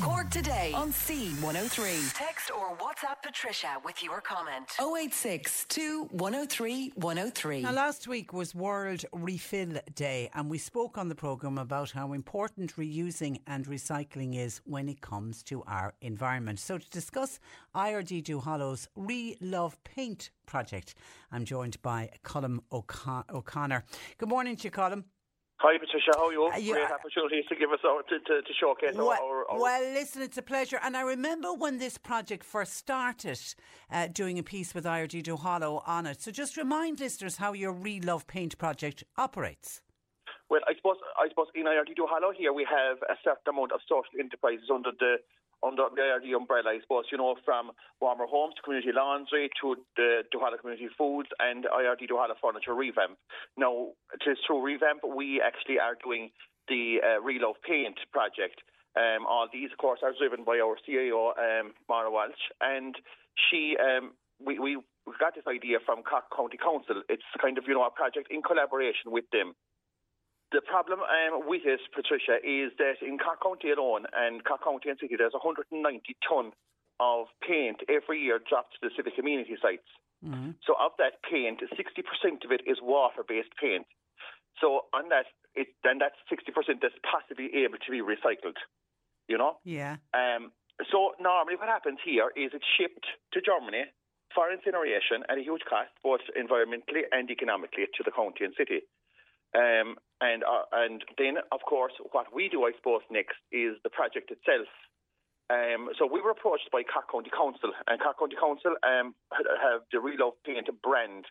Cork today on C103. Text or WhatsApp Patricia with your comment. 086 103 103. Now, last week was World Refill Day, and we spoke on the programme about how important reusing and recycling is when it comes to our environment. So, to discuss IRD Duhallow's Re Love Paint project, I'm joined by Colm O'Con- O'Connor. Good morning to you, Colm. Hi, Patricia. How are you? Uh, you Great are- opportunities to give us our, to, to, to showcase our, Well, our, our well, listen, it's a pleasure. And I remember when this project first started, uh, doing a piece with IRD Duhallow on it. So just remind listeners how your Re Love Paint project operates. Well, I suppose I suppose in IRD Duhallow here we have a certain amount of social enterprises under the under the umbrella. I suppose you know from Warmer Homes to Community Laundry to the Duhallow Community Foods and IRD Duhallow Furniture Revamp. Now, is through Revamp we actually are doing the uh, Relove Paint project. Um, all these, of course, are driven by our CIO, um, Maura Walsh, and she um, we, we we got this idea from Cork County Council. It's kind of you know a project in collaboration with them. The problem um, with it, Patricia, is that in Cork County alone and Cork County and City, there's 190 tonne of paint every year dropped to the civic community sites. So of that paint, 60% of it is water-based paint. So on that, it, then that's 60% that's possibly able to be recycled. You know. Yeah. Um, so normally what happens here is it's shipped to Germany for incineration at a huge cost, both environmentally and economically, to the county and city. Um, and uh, and then, of course, what we do, I suppose, next is the project itself. Um, so we were approached by Cork County Council, and Cork County Council um, have the Relove Paint brand.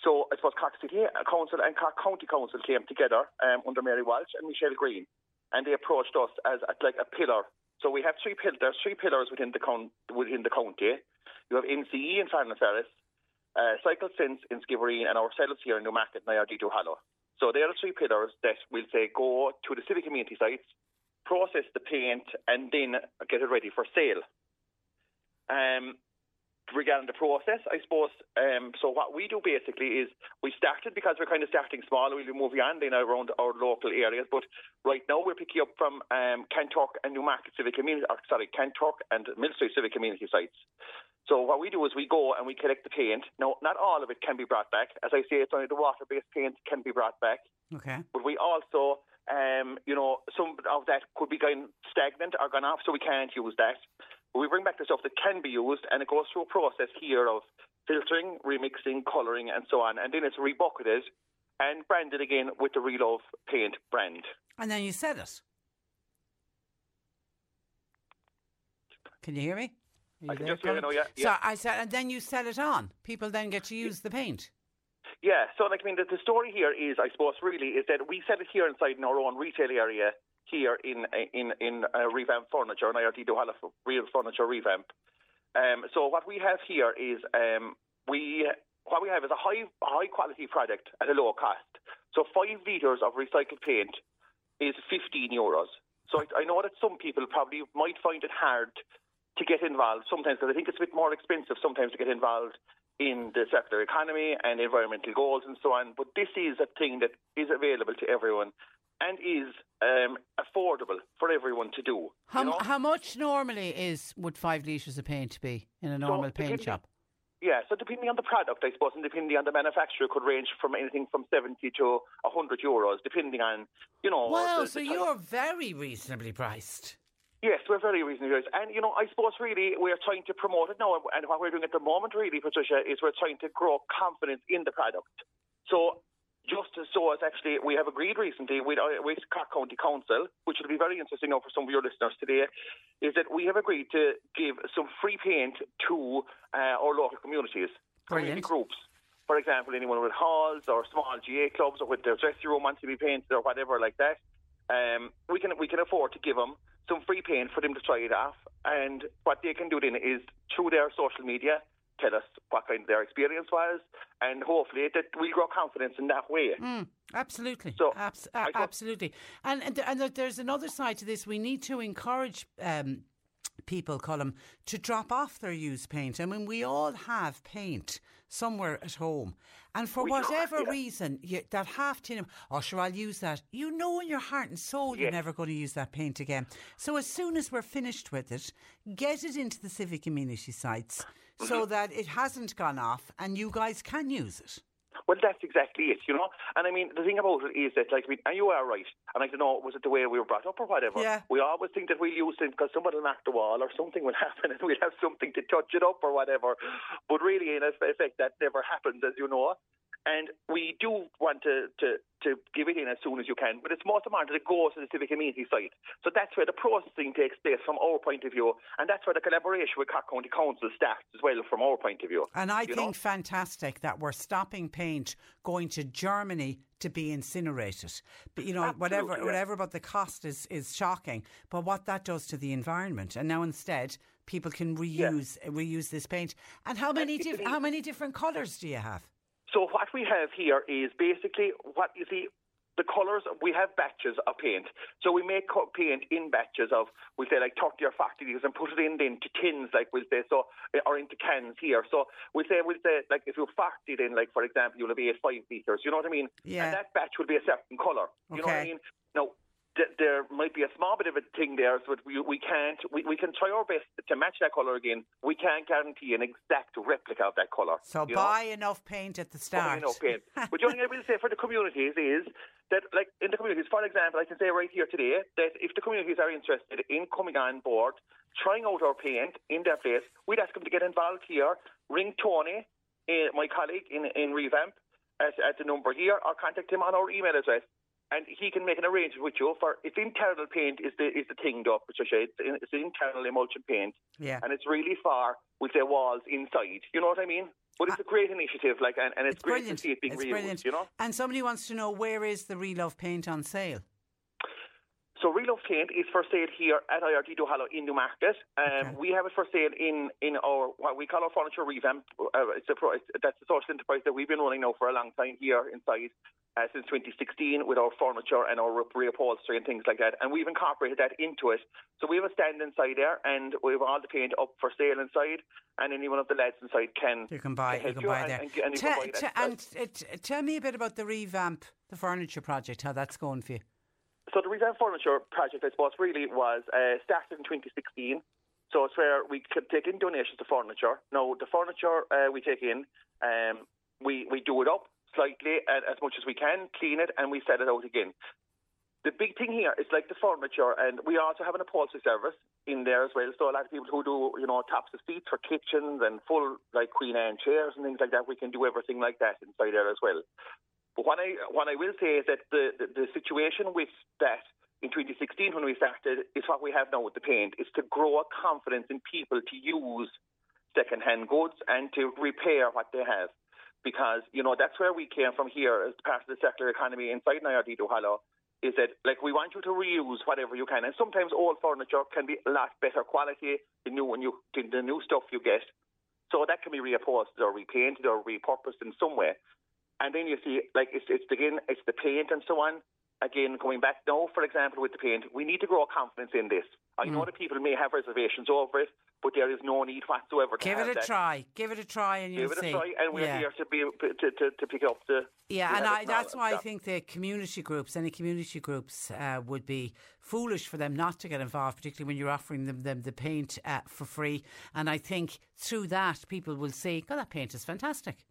So I suppose Cork City Council and Cork County Council came together um, under Mary Walsh and Michelle Green, and they approached us as, as like a pillar. So we have three pillars. There's three pillars within the count, within the county. You have NCE in Farranferris, uh, Cycle Sense in Skibbereen, and ourselves here in Newmarket IRD Duhallow. So they are the three pillars that we'll say go to the civic community sites, process the paint, and then get it ready for sale. Um, regarding the process, I suppose. Um, so what we do basically is we started because we're kind of starting small. We'll be moving on then around our local areas, but right now we're picking up from um, and Newmarket Civic Community, or, sorry, Kanturk and Millstreet Civic Community sites. So what we do is we go and we collect the paint. Now, not all of it can be brought back. As I say, it's only the water-based paint can be brought back. Okay. But we also, um, you know, some of that could be going stagnant or gone off, so we can't use that. But we bring back the stuff that can be used, and it goes through a process here of filtering, remixing, colouring, and so on. And then it's rebucketed and branded again with the Relove Paint brand. And then you sell it. Can you hear me? Are I can just hear you Colm? now, yeah, So. I said, and then you sell it on. People then get to use the paint. Yeah, so like I mean, the, the story here is, I suppose, really is that we sell it here inside in our own retail area here in in in uh, Revamp Furniture, and have a real furniture revamp. Um, so what we have here is um, we what we have is a high high quality product at a low cost. So five liters of recycled paint is 15 euros. So I, I know that some people probably might find it hard to get involved sometimes because I think it's a bit more expensive sometimes to get involved in the circular economy and environmental goals and so on. But this is a thing that is available to everyone and is um, affordable for everyone to do. How, you know? how much normally is would five litres of paint be in a normal paint shop? Yeah, so depending on the product, I suppose, and depending on the manufacturer, could range from anything from 70 to 100 euros, depending on, you know. Wow, the- so the you're very reasonably priced. Yes, we're very reasonable. And, you know, I suppose really we're trying to promote it now. And what we're doing at the moment, really, Patricia, is we're trying to grow confidence in the product. So, just as so as actually we have agreed recently with, uh, with Cork County Council, which will be very interesting now for some of your listeners today, is that we have agreed to give some free paint to uh, our local communities, community groups. For example, anyone with halls or small GAA clubs or with their dressing room wants to be painted or whatever like that um, we can we can afford to give them some free paint for them to try it off. And what they can do then is through their social media tell us what kind of their experience was, and hopefully that we'll grow confidence in that way. Absolutely. So, Abs- absolutely. And and, and there- there's another side to this. We need to encourage um, people, Colm, to drop off their used paint. I mean, we all have paint somewhere at home. And for We whatever yeah. reason, you, that half tin of, oh, sure, I'll use that. You know in your heart and soul you're never going to use that paint again. So as soon as we're finished with it, get it into the civic amenity sites Mm-hmm. so that it hasn't gone off and you guys can use it. Well, that's exactly it, you know. And I mean, the thing about it is that, like, I mean, and you are right. And I don't know, was it the way we were brought up or whatever? Yeah. We always think that we'll use it because somebody will knock the wall or something will happen and we'll have something to touch it up or whatever. But really, in effect, that never happens, as you know. And we do want to, to, to give it in as soon as you can, but it's most important that it goes to the civic amenity site. So that's where the processing takes place from our point of view, and that's where the collaboration with Cork County Council starts as well from our point of view. And I think know? fantastic that we're stopping paint going to Germany to be incinerated. But you know, whatever Absolutely, yeah. whatever about the cost is is shocking. But what that does to the environment, and now instead people can reuse reuse this paint. And how many diff- how many different colours do you have? So what we have here is basically what you see. The colours we have batches of paint, so we make paint in batches of we say like thirty or forty liters and put it in into tins, like we'll say, so eh, or into cans here. So we say we'll say like if you forty then like for example you'll have eight five liters. You know what I mean? Yeah. And that batch will be a certain colour. You know what I mean? Now there might be a small bit of a thing there, so we, we can't. We, we can try our best to match that colour again. We can't guarantee an exact replica of that colour. So you know? buy enough paint at the start. Buy enough paint. but the only thing I will say for the communities is that, like in the communities, for example, I can say right here today that if the communities are interested in coming on board, trying out our paint in their place, we'd ask them to get involved here. Ring Tony, uh, my colleague in in Revamp, at, at the number here, or contact him on our email address. And he can make an arrangement with you for it's internal paint is the is the thing though, Patricia. It's, it's internal emulsion paint, Yeah. and it's really far with their walls inside. You know what I mean? But it's a great initiative, like, and, and it's, It's great brilliant. to see it being it's reused. brilliant. You know. And somebody wants to know where is the Relove paint on sale? So Real Paint is for sale here at IRD Duhallow in Newmarket. Um, Okay. We have it for sale in, in our what we call our furniture revamp. Uh, it's a pro, it's, that's a social enterprise that we've been running now for a long time here inside uh, since 2016 with our furniture and our reupholstery and things like that. And we've incorporated that into it. So we have a stand inside there, and we have all the paint up for sale inside. And any one of the lads inside can You can buy. can You can buy and, there. And, and you Te- can that te- as well. and uh, t- tell me a bit about the revamp, the furniture project. How that's going for you? So the Revamp Furniture project, I suppose, really was uh, started in 2016. So it's where we could take in donations to furniture. Now, the furniture uh, we take in, um, we, we do it up slightly uh, as much as we can, clean it, and we set it out again. The big thing here is like the furniture, and we also have an upholstery service in there as well. So a lot of people who do, you know, tops of seats for kitchens and full like Queen Anne chairs and things like that, we can do everything like that inside there as well. But what I what I will say is that the, the, the situation with that in 2016 when we started is what we have now with the paint is to grow a confidence in people to use second-hand goods and to repair what they have. Because, you know, that's where we came from here as part of the circular economy inside IRD Duhallow, is that, like, we want you to reuse whatever you can. And sometimes old furniture can be a lot better quality than new, when you, than the new stuff you get. So that can be reupholstered or repainted or repurposed in some way. And then you see, like, it's, it's again, it's the paint and so on. Again, going back now, for example, with the paint, we need to grow confidence in this. I know that people may have reservations over it, but there is no need whatsoever. Give it a that. try. Give it a try, and you'll Give it see. a try, and we're yeah. here to be to, to, to pick up the. Yeah, and I, that's why I think the community groups, any community groups, uh, would be foolish for them not to get involved, particularly when you're offering them, them the paint uh, for free. And I think through that, people will see, God, that paint is fantastic.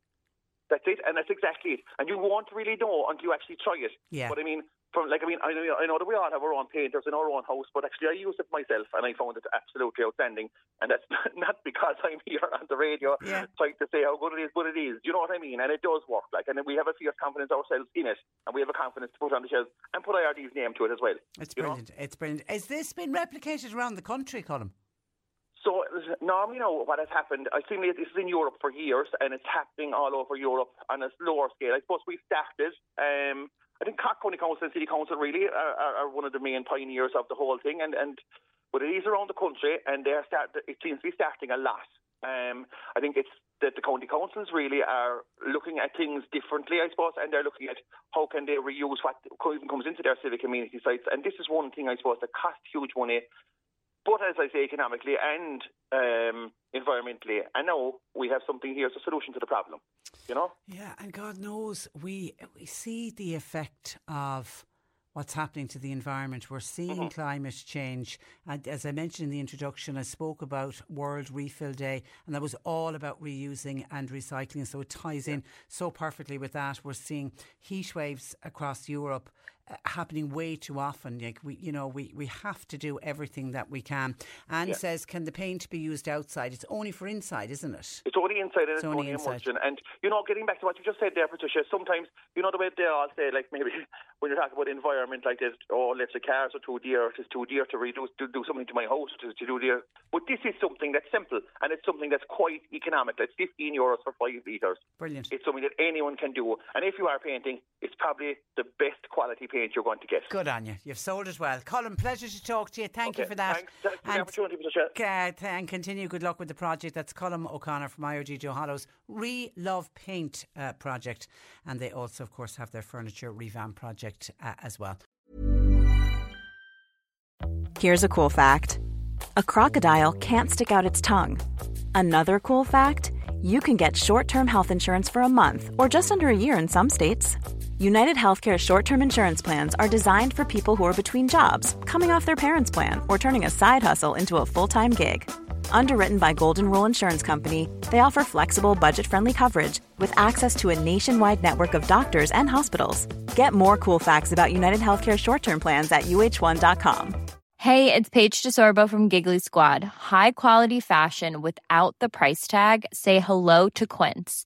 That's it, and that's exactly it. And you won't really know until you actually try it. Yeah. But I mean, from like I mean, I know, I know that we all have our own painters in our own house, but actually I used it myself, and I found it absolutely outstanding. And that's not because I'm here on the radio Yeah. trying to say how good it is, but it is. You know what I mean? And it does work. Like, and we have a fierce confidence ourselves in it, and we have a confidence to put on the shelves and put IRD's name to it as well. It's you know? brilliant. It's brilliant. Has this been replicated around the country, Colm? So normally, know what has happened, I think this is in Europe for years, and it's happening all over Europe on a lower scale. I suppose we've started. Um, I think Cork County Council and City Council really are, are, are one of the main pioneers of the whole thing, and and but it is around the country, and they're start. It seems to be starting a lot. Um, I think it's that the county councils really are looking at things differently, I suppose, and they're looking at how can they reuse what even comes into their civic community sites. And this is one thing I suppose that costs huge money but as I say, economically and um, environmentally. I know we have something here as a solution to the problem. You know? Yeah, and God knows we we see the effect of what's happening to the environment. We're seeing Mm-hmm. climate change. And as I mentioned in the introduction, I spoke about World Refill Day, and that was all about reusing and recycling. So it ties in so perfectly with that. We're seeing heat waves across Europe. Happening way too often. Like we, you know, we, we have to do everything that we can. Anne Yeah. says, can the paint be used outside? It's only for inside, isn't it? It's only inside and it's, It's only only, inside. emulsion. And, you know, getting back to what you just said there, Patricia, sometimes, you know, the way they all say, like, maybe when you're talking about environment like this, oh, electric cars are too dear, it's too dear to reduce, to do something to my house, to, to do dear. But this is something that's simple and it's something that's quite economic. It's 15 euros for five litres. Brilliant. It's something that anyone can do. And if you are painting, it's probably the best quality paint you're going to get. Good on you. You've sold it well. Colm, pleasure to talk to you. Thank you for that. Thanks, thanks for the And, opportunity, Patricia. uh, and continue. Good luck with the project. That's Colm O'Connor from IRD Duhallow's Re Love Paint uh, project. And they also, of course, have their furniture revamp project uh, as well. Here's a cool fact a crocodile can't stick out its tongue. Another cool fact you can get short term health insurance for a month or just under a year in some states. United Healthcare short term insurance plans are designed for people who are between jobs, coming off their parents' plan, or turning a side hustle into a full time gig. Underwritten by Golden Rule Insurance Company, they offer flexible, budget friendly coverage with access to a nationwide network of doctors and hospitals. Get more cool facts about United Healthcare short term plans at uh1.com. Hey, it's Paige DeSorbo from Giggly Squad. High quality fashion without the price tag. Say hello to Quince.